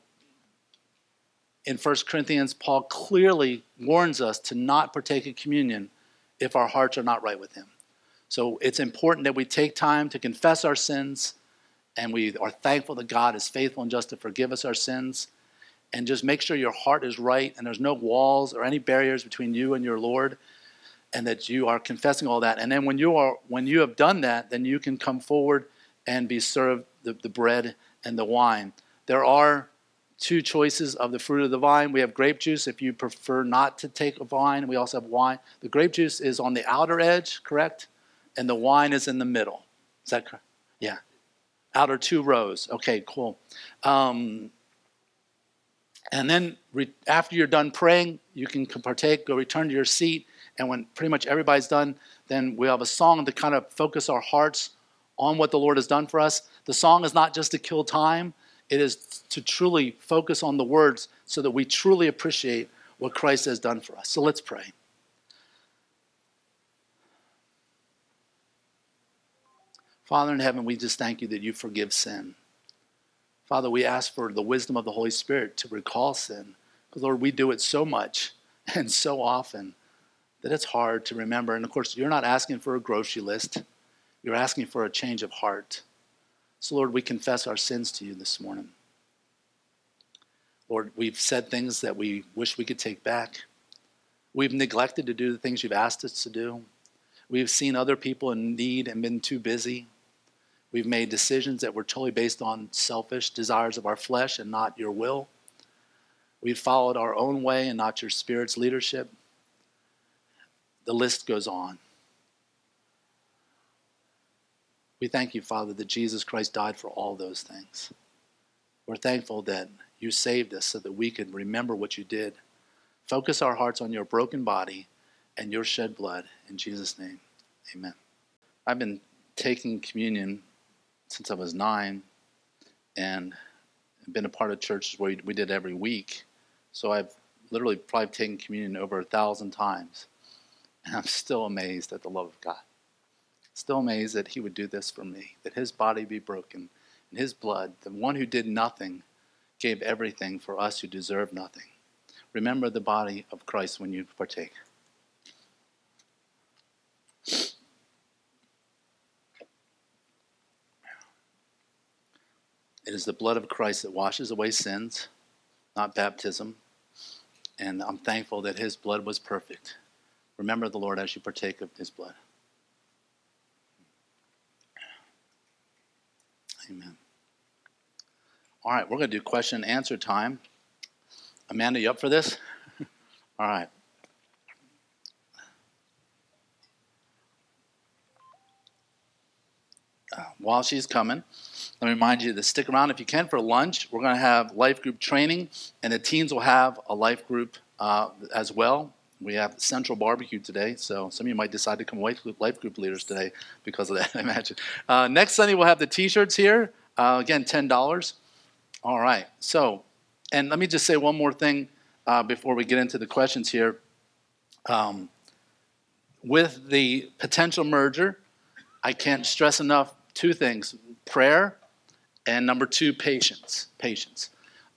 in 1 Corinthians, Paul clearly warns us to not partake of communion if our hearts are not right with Him. So it's important that we take time to confess our sins and we are thankful that God is faithful and just to forgive us our sins. And just make sure your heart is right and there's no walls or any barriers between you and your Lord and that you are confessing all that. And then when you are when you have done that, then you can come forward and be served the, the bread and the wine. There are two choices of the fruit of the vine. We have grape juice if you prefer not to take a vine. We also have wine. The grape juice is on the outer edge, correct? And the wine is in the middle. Is that correct? Yeah. Outer two rows. Okay, cool. Um, and then re- after you're done praying, you can partake, go return to your seat. And when pretty much everybody's done, then we have a song to kind of focus our hearts on what the Lord has done for us. The song is not just to kill time, it is to truly focus on the words so that we truly appreciate what Christ has done for us. So let's pray. Father in heaven, we just thank you that you forgive sin. Father, we ask for the wisdom of the Holy Spirit to recall sin. Because, Lord, we do it so much and so often that it's hard to remember. And of course, you're not asking for a grocery list, you're asking for a change of heart. So, Lord, we confess our sins to you this morning. Lord, we've said things that we wish we could take back. We've neglected to do the things you've asked us to do. We've seen other people in need and been too busy. We've made decisions that were totally based on selfish desires of our flesh and not your will. We've followed our own way and not your spirit's leadership. The list goes on. We thank you, Father, that Jesus Christ died for all those things. We're thankful that you saved us so that we can remember what you did. Focus our hearts on your broken body and your shed blood. In Jesus' name, amen. I've been taking communion since I was nine, and been a part of churches where we did every week. So I've literally probably taken communion over a thousand times. And I'm still amazed at the love of God. Still amazed that He would do this for me, that His body be broken, and His blood, the one who did nothing, gave everything for us who deserve nothing. Remember the body of Christ when you partake. It is the blood of Christ that washes away sins, not baptism. And I'm thankful that his blood was perfect. Remember the Lord as you partake of his blood. Amen. All right, we're going to do question and answer time. Amanda, you up for this? All right. Uh, while she's coming, let me remind you to stick around if you can for lunch. We're going to have life group training, and the teens will have a life group uh, as well. We have Central Barbecue today, so some of you might decide to come away with life group leaders today because of that, I imagine. Uh, next Sunday, we'll have the t shirts here. Uh, again, $10. All right, so, and let me just say one more thing uh, before we get into the questions here. Um, with the potential merger, I can't stress enough two things prayer and number two, patience. Patience.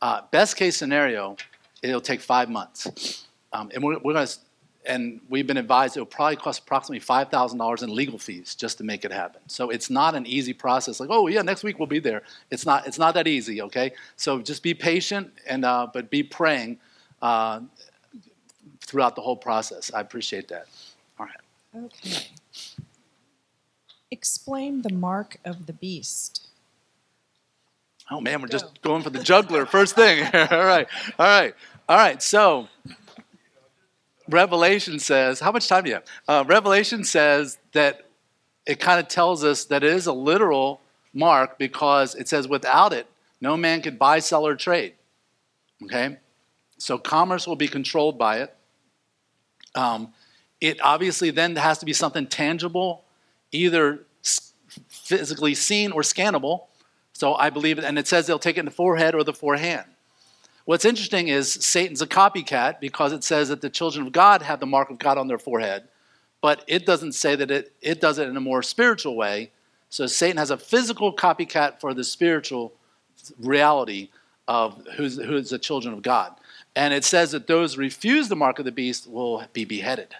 Uh, best case scenario, it'll take five months. Um, and we're, we're going to, and we've been advised it'll probably cost approximately $5,000 in legal fees just to make it happen. So it's not an easy process. Like, oh yeah, next week we'll be there. It's not. It's not that easy. Okay. So just be patient and uh, but be praying uh, throughout the whole process. I appreciate that. All right. Okay. Explain the mark of the beast. Oh man, we're just going for the juggler first thing. all right, all right, all right. So, Revelation says, how much time do you have? Uh, Revelation says that it kind of tells us that it is a literal mark because it says without it, no man could buy, sell, or trade. Okay, so commerce will be controlled by it. Um, it obviously then has to be something tangible, either physically seen or scannable. So I believe it, and it says they'll take it in the forehead or the forehand. What's interesting is Satan's a copycat because it says that the children of God have the mark of God on their forehead, but it doesn't say that it, it does it in a more spiritual way. So Satan has a physical copycat for the spiritual reality of who's, who's the children of God. And it says that those who refuse the mark of the beast will be beheaded.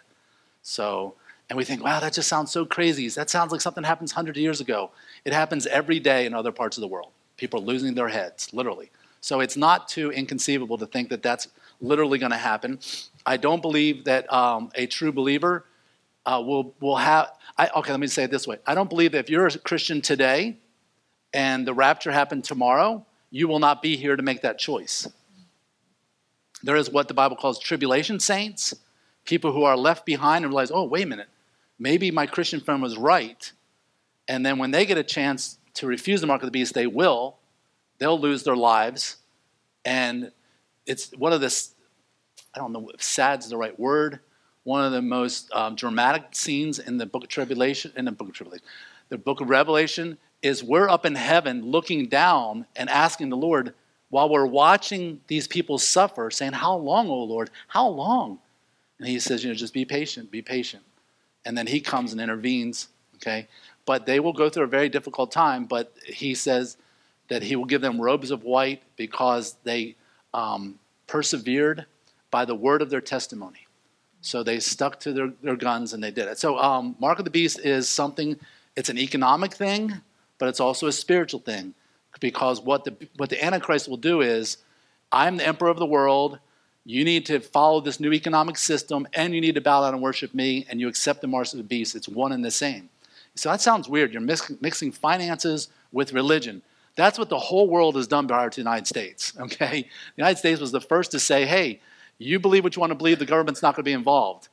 So, and we think, wow, that just sounds so crazy. That sounds like something happens hundreds of years ago. It happens every day in other parts of the world. People are losing their heads, literally. So it's not too inconceivable to think that that's literally going to happen. I don't believe that um, a true believer uh, will, will have, I, okay, let me say it this way. I don't believe that if you're a Christian today and the rapture happened tomorrow, you will not be here to make that choice. There is what the Bible calls tribulation saints, people who are left behind and realize, oh, wait a minute, maybe my Christian friend was right. And then when they get a chance to refuse the mark of the beast, they will. They'll lose their lives. And it's one of the, I don't know if sad's the right word, one of the most um, dramatic scenes in the book of Tribulation, in the book of Tribulation, the book of Revelation is we're up in heaven looking down and asking the Lord, while we're watching these people suffer, saying, How long, O Lord? How long? And he says, You know, just be patient, be patient. And then he comes and intervenes, okay? But they will go through a very difficult time, but he says that he will give them robes of white because they um, persevered by the word of their testimony. So they stuck to their, their guns and they did it. So, um, Mark of the Beast is something, it's an economic thing, but it's also a spiritual thing because what the, what the Antichrist will do is, I'm the emperor of the world. You need to follow this new economic system, and you need to bow down and worship me, and you accept the mark of the beast. It's one and the same. So that sounds weird. You're mix, mixing finances with religion. That's what the whole world has done prior to the United States. Okay, the United States was the first to say, "Hey, you believe what you want to believe. The government's not going to be involved."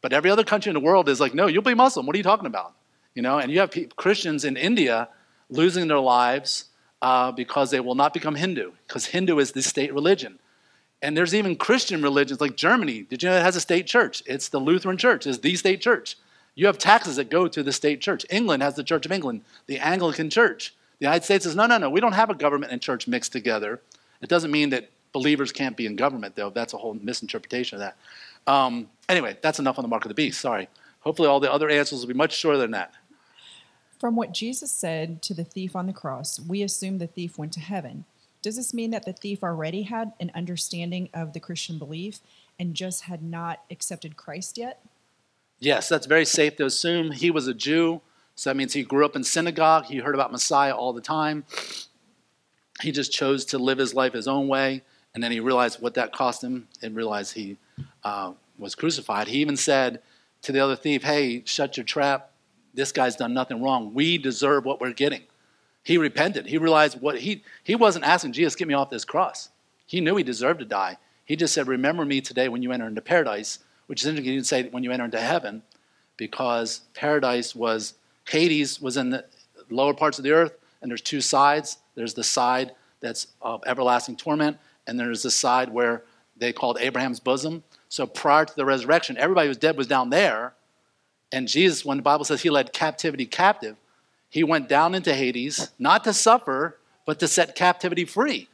But every other country in the world is like, "No, you'll be Muslim. What are you talking about?" You know, and you have Christians in India losing their lives uh, because they will not become Hindu, because Hindu is the state religion. And there's even Christian religions like Germany. Did you know it has a state church? It's the Lutheran church, it's the state church. You have taxes that go to the state church. England has the Church of England, the Anglican church. The United States says, no, no, no, we don't have a government and church mixed together. It doesn't mean that believers can't be in government, though. That's a whole misinterpretation of that. Um, anyway, that's enough on the mark of the beast. Sorry. Hopefully, all the other answers will be much shorter than that. From what Jesus said to the thief on the cross, we assume the thief went to heaven. Does this mean that the thief already had an understanding of the Christian belief and just had not accepted Christ yet? Yes, that's very safe to assume. He was a Jew, so that means he grew up in synagogue. He heard about Messiah all the time. He just chose to live his life his own way, and then he realized what that cost him and realized he uh, was crucified. He even said to the other thief, Hey, shut your trap this guy's done nothing wrong. We deserve what we're getting. He repented. He realized what he he wasn't asking Jesus, get me off this cross. He knew he deserved to die. He just said, Remember me today when you enter into paradise, which is interesting. He didn't say when you enter into heaven, because paradise was Hades was in the lower parts of the earth, and there's two sides. There's the side that's of everlasting torment, and there's the side where they called Abraham's bosom. So prior to the resurrection, everybody who was dead was down there, and Jesus, when the Bible says he led captivity captive, he went down into Hades, not to suffer, but to set captivity free.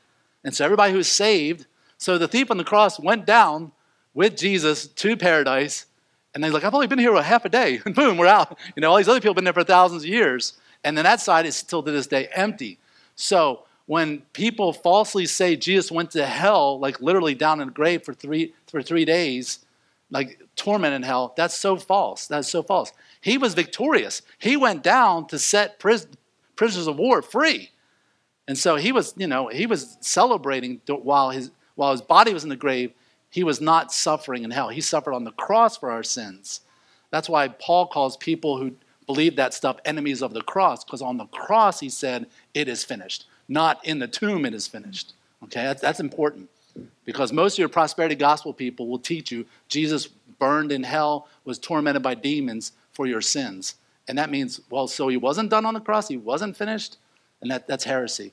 And so everybody who's saved, so the thief on the cross went down with Jesus to paradise, and they're like, I've only been here a half a day, and boom, we're out. You know, all these other people have been there for thousands of years. And then that side is still to this day empty. So when people falsely say Jesus went to hell, like literally down in the grave for three, for three days, like torment in hell. That's so false. That's so false. He was victorious. He went down to set pris- prisoners of war free. And so he was, you know, he was celebrating while his, while his body was in the grave. He was not suffering in hell. He suffered on the cross for our sins. That's why Paul calls people who believe that stuff enemies of the cross, because on the cross he said, it is finished. Not in the tomb, it is finished. Okay, that's, that's important. Because most of your prosperity gospel people will teach you Jesus burned in hell, was tormented by demons for your sins. And that means, well, so he wasn't done on the cross, he wasn't finished, and that, that's heresy.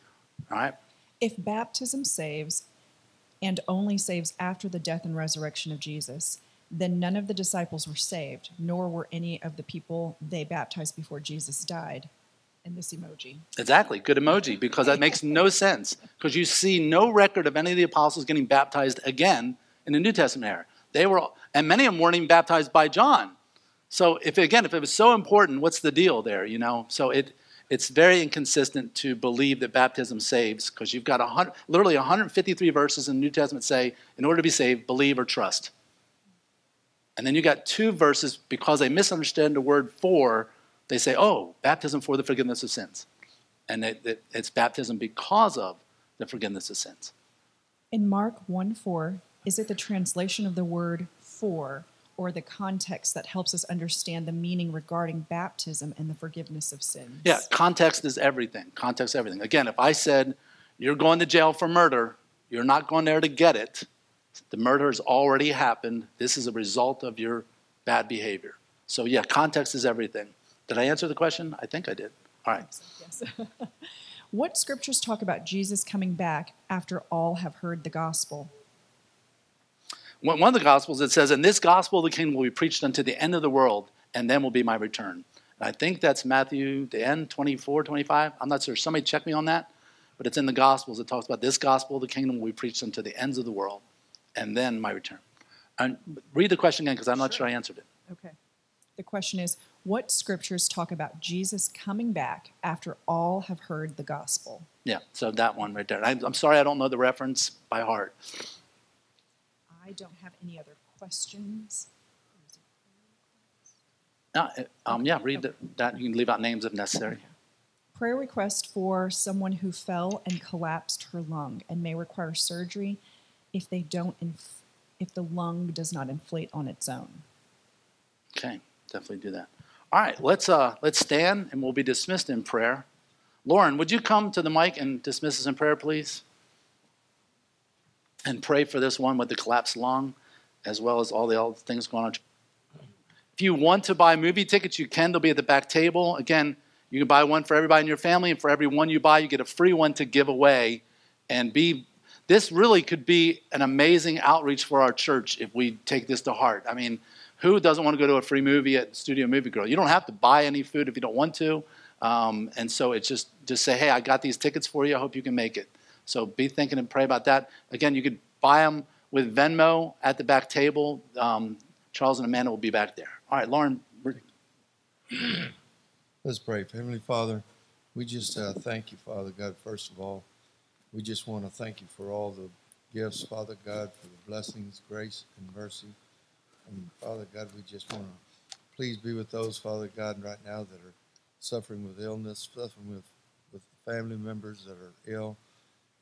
All right? If baptism saves and only saves after the death and resurrection of Jesus, then none of the disciples were saved, nor were any of the people they baptized before Jesus died. And this emoji. Exactly, good emoji, because that makes no sense. Because you see no record of any of the apostles getting baptized again in the New Testament era. They were, and many of them weren't even baptized by John. So if again, if it was so important, what's the deal there? You know, so it it's very inconsistent to believe that baptism saves because you've got 100, literally 153 verses in the New Testament say, in order to be saved, believe or trust. And then you got two verses because they misunderstand the word for, they say, oh, baptism for the forgiveness of sins. And it, it, it's baptism because of the forgiveness of sins. In Mark 1 4, is it the translation of the word for or the context that helps us understand the meaning regarding baptism and the forgiveness of sins? Yeah, context is everything. Context, everything. Again, if I said, you're going to jail for murder, you're not going there to get it. The murder has already happened. This is a result of your bad behavior. So, yeah, context is everything. Did I answer the question? I think I did. All right. Yes. what scriptures talk about Jesus coming back after all have heard the gospel? One of the gospels it says, "And this gospel of the kingdom will be preached unto the end of the world, and then will be my return." And I think that's Matthew the end 24, 25. I'm not sure. Somebody check me on that. But it's in the gospels. It talks about this gospel of the kingdom will be preached unto the ends of the world, and then my return. And read the question again because I'm not sure. sure I answered it. Okay. The question is, what scriptures talk about Jesus coming back after all have heard the gospel? Yeah, so that one right there. I'm sorry I don't know the reference by heart. I don't have any other questions. No, um, yeah, read the, that. You can leave out names if necessary. Prayer request for someone who fell and collapsed her lung and may require surgery if they don't inf- if the lung does not inflate on its own. Okay, definitely do that. All right, let's uh, let's stand and we'll be dismissed in prayer. Lauren, would you come to the mic and dismiss us in prayer, please? And pray for this one with the collapsed lung, as well as all the other things going on. If you want to buy movie tickets, you can. They'll be at the back table. Again, you can buy one for everybody in your family, and for every one you buy, you get a free one to give away. And be this really could be an amazing outreach for our church if we take this to heart. I mean, who doesn't want to go to a free movie at Studio Movie Grill? You don't have to buy any food if you don't want to. Um, and so it's just just say, hey, I got these tickets for you. I hope you can make it. So be thinking and pray about that. Again, you could buy them with Venmo at the back table. Um, Charles and Amanda will be back there. All right, Lauren. Let's pray. Heavenly Father, we just uh, thank you, Father God, first of all. We just want to thank you for all the gifts, Father God, for the blessings, grace, and mercy. And Father God, we just want to please be with those, Father God, right now that are suffering with illness, suffering with, with family members that are ill.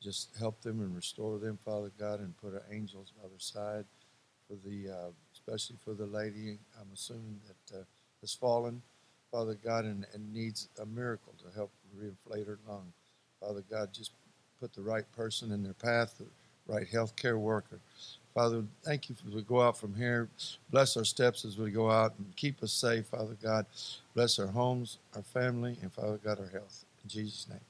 Just help them and restore them, Father God, and put our angels by their side for the, uh, especially for the lady. I'm assuming that uh, has fallen, Father God, and, and needs a miracle to help reinflate her lung. Father God, just put the right person in their path, the right health care worker. Father, thank you as we go out from here. Bless our steps as we go out and keep us safe, Father God. Bless our homes, our family, and Father God, our health. In Jesus' name.